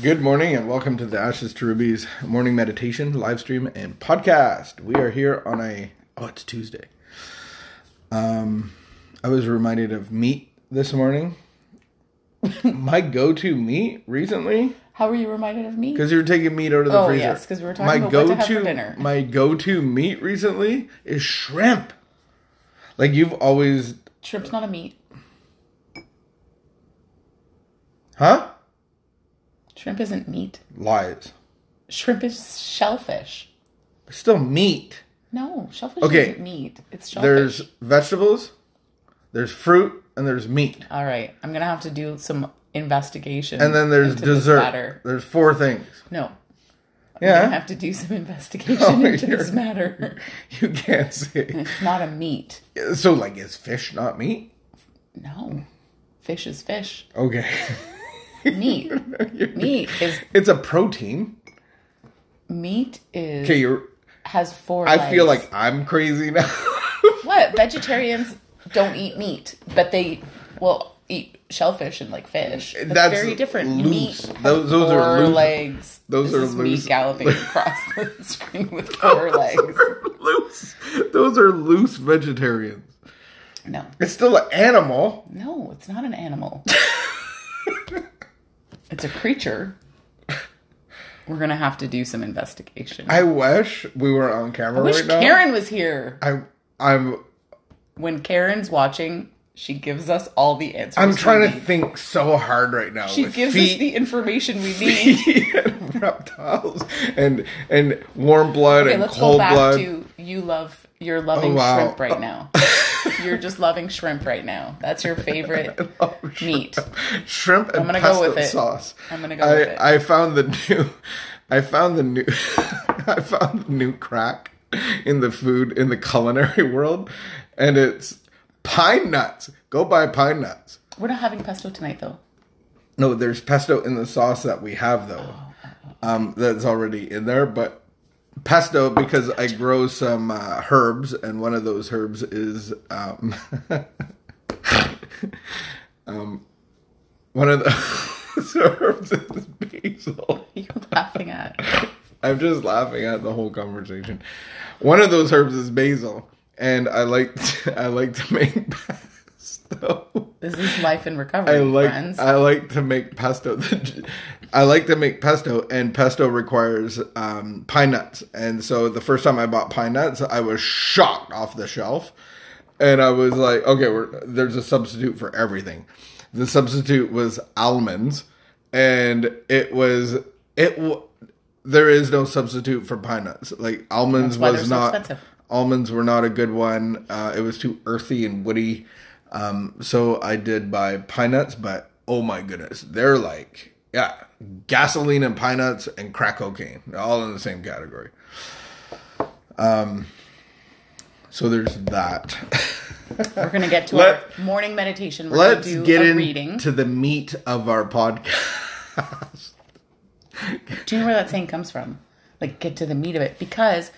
Good morning and welcome to the Ashes to Rubies morning meditation live stream and podcast. We are here on a oh it's Tuesday. Um I was reminded of meat this morning. My go-to meat recently How were you reminded of me? because you were taking meat out of the freezer. Oh, freezer. yes, 'cause we were talking about what to have for dinner. My go-to meat recently is shrimp. Like you've always Shrimp's not a meat. Huh? Shrimp isn't meat. Lies. Shrimp is shellfish. It's still meat. No, shellfish Okay. isn't meat. It's shellfish. There's vegetables, there's fruit, and there's meat. All right, I'm gonna have to do some investigation. And then there's dessert. matter. There's four things. No, I'm Yeah. have to do some investigation Oh, into this matter. You can't say. It's not a meat. So, like, is fish not meat? No, fish is fish. Okay. Meat. meat is It's a protein. meat is Okay, you're. has four. I feel legs. like I'm crazy now. What? Vegetarians don't eat meat, but they will eat shellfish and like fish. That's, That's very different. loose. Meat Those- those four are loose. legs. Those this are is loose. me galloping across the screen with four legs. loose. Those are loose vegetarians. No, It's still an animal. no, it's not an animal. It's a creature. We're gonna have to do some investigation. I, I wish we were on camera wish right now. Karen was here. I, I'm. When Karen's watching, she gives us all the answers. I'm trying to think so hard right now. She with gives feet. us the information we need. and reptiles and and warm blood Okay, and let's cold go back blood. to you love you're loving Oh, wow. shrimp right now. you're just loving shrimp right now. That's your favorite meat. shrimp and I'm gonna go pesto with it. sauce. I'm gonna go I, with it. I found the new I found the new I found the new crack in the food in the culinary world and it's pine nuts. Go buy pine nuts. We're not having pesto tonight though. No, there's pesto in the sauce that we have though. Um, that's already in there, but pesto because I grow some uh, herbs, and one of those herbs is um, um, one of the herbs is basil. What are you laughing at? I'm just laughing at the whole conversation. One of those herbs is basil, and I like to, I like to make pesto. This is life in recovery, I like friends. I like to make pesto. I like to make pesto, and pesto requires um, pine nuts. And so the first time I bought pine nuts, I was shocked off the shelf, and I was like, okay, we're, there's a substitute for everything. The substitute was almonds, and it was it. W- there is no substitute for pine nuts. Like almonds was so not expensive. almonds were not a good one. Uh, it was too earthy and woody. Um, so I did buy pine nuts, but oh my goodness, they're like yeah, gasoline and pine nuts and crack cocaine, all in the same category. Um, so there's that. We're gonna get to Let- our morning meditation. We're Let's do get into reading. the meat of our podcast. Do you know where that saying comes from? Like, get to the meat of it. Because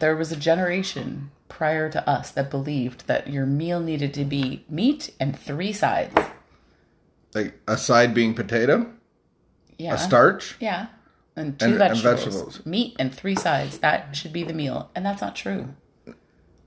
there was a generation prior to us that believed that your meal needed to be meat and three sides. like a side being potato, Yeah. a starch. Yeah. And two And- and vegetables. vegetables. Meat and three sides. That should be the meal. And that's not true.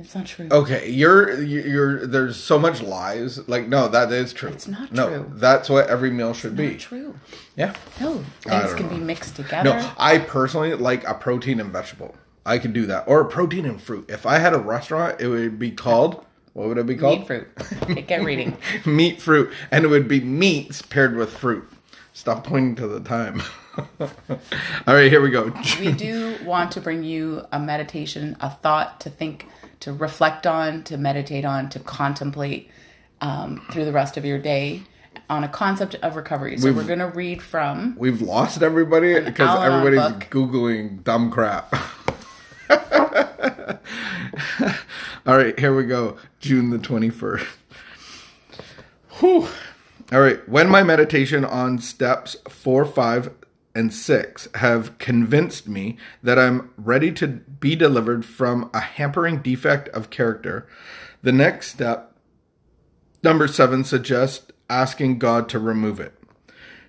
It's not true. Okay, you're you're there's so much lies. Like no, that is true. It's not no, true. That's what every meal should be. Not true. Yeah. No. Things can know. be mixed together. No, I personally like a protein and vegetable. I could do that, or protein and fruit. If I had a restaurant, it would be called what would it be called? Meat fruit. Get reading. meat fruit, and it would be meats paired with fruit. Stop pointing to the time. All right, here we go. we do want to bring you a meditation, a thought to think, to reflect on, to meditate on, to contemplate um, through the rest of your day on a concept of recovery. So we're going to read from We've lost everybody because everybody's book. googling dumb crap. All right, here we go. June the 21st. Whew. All right, when my meditation on steps 4, 5 and 6 have convinced me that I'm ready to be delivered from a hampering defect of character, the next step number 7 suggests asking God to remove it.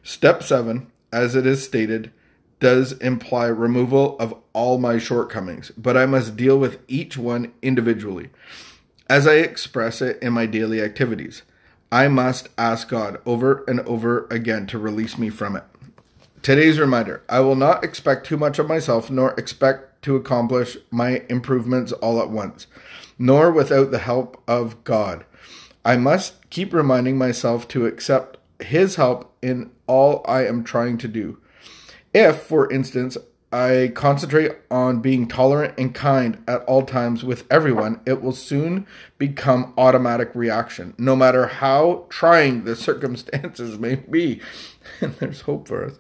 Step seven as it is stated, does imply removal of all my shortcomings, but I must deal with each one individually. As I express it in my daily activities, I must ask God over and over again to release me from it. Today's reminder I will not expect too much of myself, nor expect to accomplish my improvements all at once, nor without the help of God. I must keep reminding myself to accept His help in all I am trying to do. If, for instance, I concentrate on being tolerant and kind at all times with everyone, it will soon become automatic reaction, no matter how trying the circumstances may be. And there's hope for us.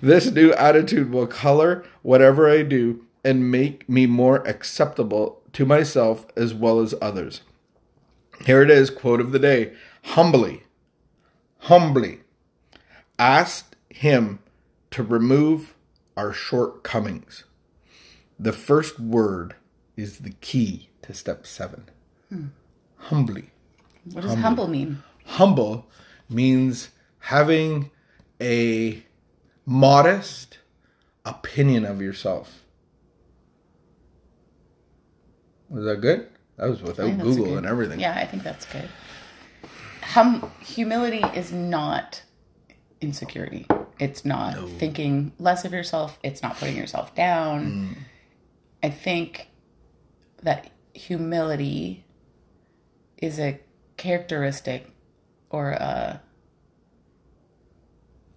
This new attitude will color whatever I do and make me more acceptable to myself as well as others. Here it is, quote of the day humbly, humbly asked him to remove our shortcomings. The first word is the key to step seven. Hmm. Humbly. What does humble mean? Humble means having a modest opinion of yourself. Was that good? That was without Google and everything. Yeah, I think that's good. Hum- humility is not insecurity. It's not no. thinking less of yourself. It's not putting yourself down. Mm. I think that humility is a characteristic or a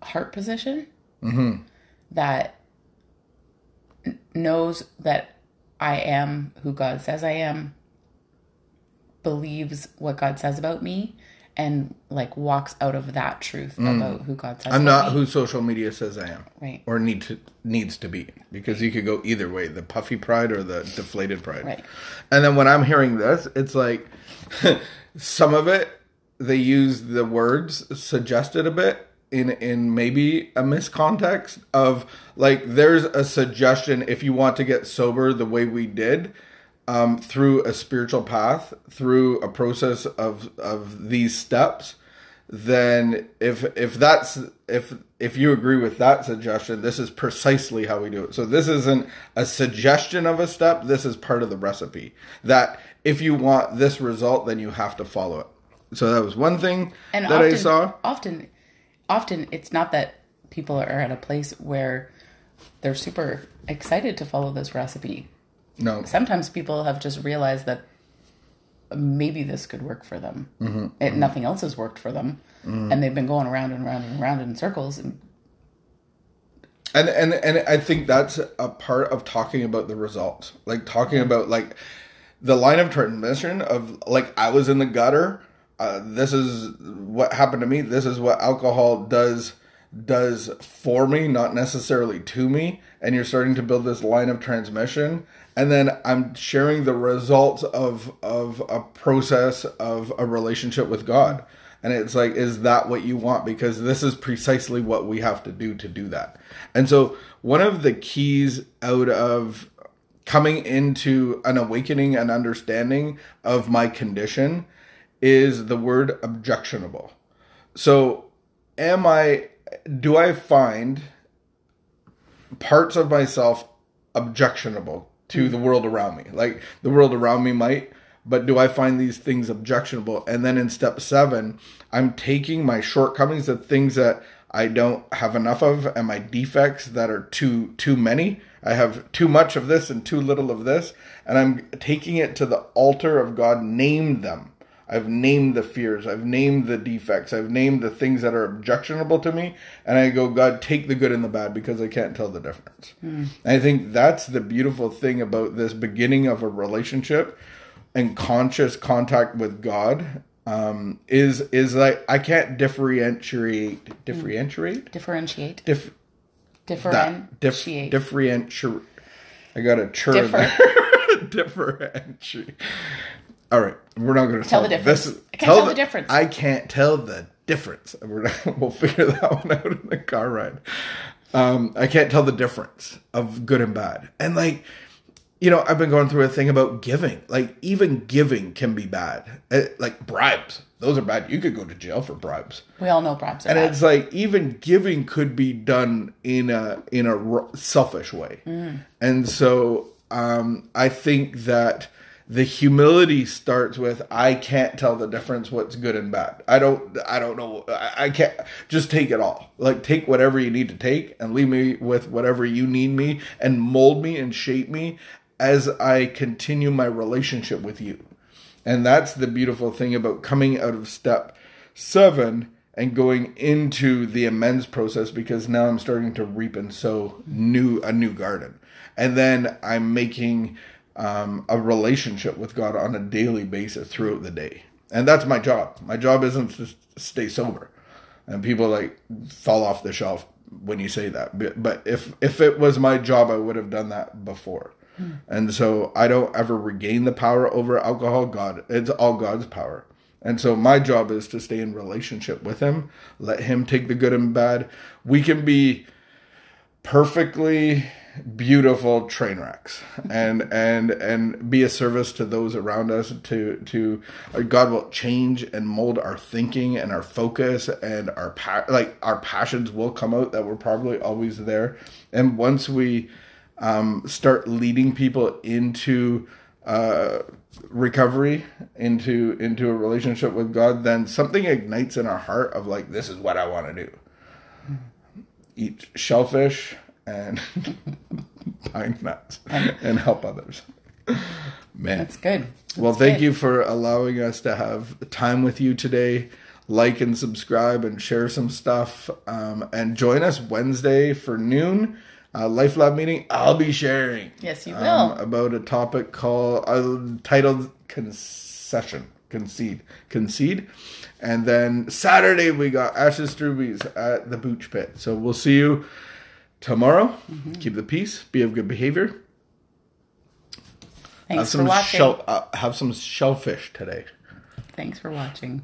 heart position mm-hmm. that knows that I am who God says I am, believes what God says about me, and like walks out of that truth mm. about who God says. I'm not who social media says I am, right? Or need to needs to be because you could go either way: the puffy pride or the deflated pride. Right. And then when I'm hearing this, it's like some of it they use the words suggested a bit in in maybe a miscontext of like there's a suggestion if you want to get sober the way we did um, through a spiritual path, through a process of of these steps, then if if that's if if you agree with that suggestion, this is precisely how we do it. So this isn't a suggestion of a step. This is part of the recipe. That if you want this result, then you have to follow it. So that was one thing and that often, I saw. Often, often it's not that people are at a place where they're super excited to follow this recipe no. Sometimes people have just realized that maybe this could work for them. Mm-hmm. It, mm-hmm. Nothing else has worked for them, mm-hmm. and they've been going around and around and around in circles. And... and and and I think that's a part of talking about the results, like talking about like the line of transmission of like I was in the gutter. Uh, this is what happened to me. This is what alcohol does does for me, not necessarily to me. And you're starting to build this line of transmission and then I'm sharing the results of of a process of a relationship with God. And it's like, is that what you want? Because this is precisely what we have to do to do that. And so, one of the keys out of coming into an awakening and understanding of my condition is the word objectionable. So, am I, do I find parts of myself objectionable? to the world around me. Like the world around me might, but do I find these things objectionable? And then in step seven, I'm taking my shortcomings, the things that I don't have enough of, and my defects that are too too many. I have too much of this and too little of this, and I'm taking it to the altar of God. named them I've named the fears. I've named the defects. I've named the things that are objectionable to me. And I go, God, take the good and the bad because I can't tell the difference. Mm. I think that's the beautiful thing about this beginning of a relationship and conscious contact with God. Um, is is like I can't differentiate differentiate mm. differentiate Dif- differentiate dif- differentiate. I got a chur Differ. differentiate. All right, we're not going to tell the difference. This, I can't tell, tell the, the, difference. I can't tell the difference. We're not, we'll figure that one out in the car ride. Um, I can't tell the difference of good and bad, and like you know, I've been going through a thing about giving. Like, even giving can be bad. Uh, Like, bribes, those are bad. You could go to jail for bribes. We all know bribes are And bad. it's like even giving could be done in a in a r- selfish way. And so um, I think that the humility starts with I can't tell the difference what's good and bad. I don't I don't know I, I can't just take it all. Like take whatever you need to take and leave me with whatever you need me and mold me and shape me as I continue my relationship with you. And that's the beautiful thing about coming out of step seven and going into the amends process because now I'm starting to reap and sow new a new garden. And then I'm making um, a relationship with God on a daily basis throughout the day. And that's my job. My job isn't to stay sober. And people like fall off the shelf when you say that. But- But if if it was my job, I would have done that before. And so I don't ever regain the power over alcohol. God, it's all God's power. And so my job is to stay in relationship with Him, let Him take the good and bad. We can be perfectly beautiful train wrecks. And and and be a service to those around us to to uh, god will change and mold our thinking and our focus and our pa- like our passions will come out that were probably always there. And once we um, start leading people into uh, recovery into into a relationship with god then something ignites in our heart of like this is what i want to do. Eat shellfish and pine nuts and help others. Man. That's good. well, thank good. you for allowing us to have time with you today. Like and subscribe and share some stuff. Um, and join us Wednesday for noon. Uh, Life Lab meeting. I'll be sharing. Yes, you um, will. about a topic called uh, titled concession, concede, concede. And then Saturday we got Ashes to Rubies at the Booch Pit. So we'll see you tomorrow. Mm-hmm. Keep the peace. Be of good behavior. Have Thanks for some watching. shell, uh, have some shellfish today. Thanks for watching.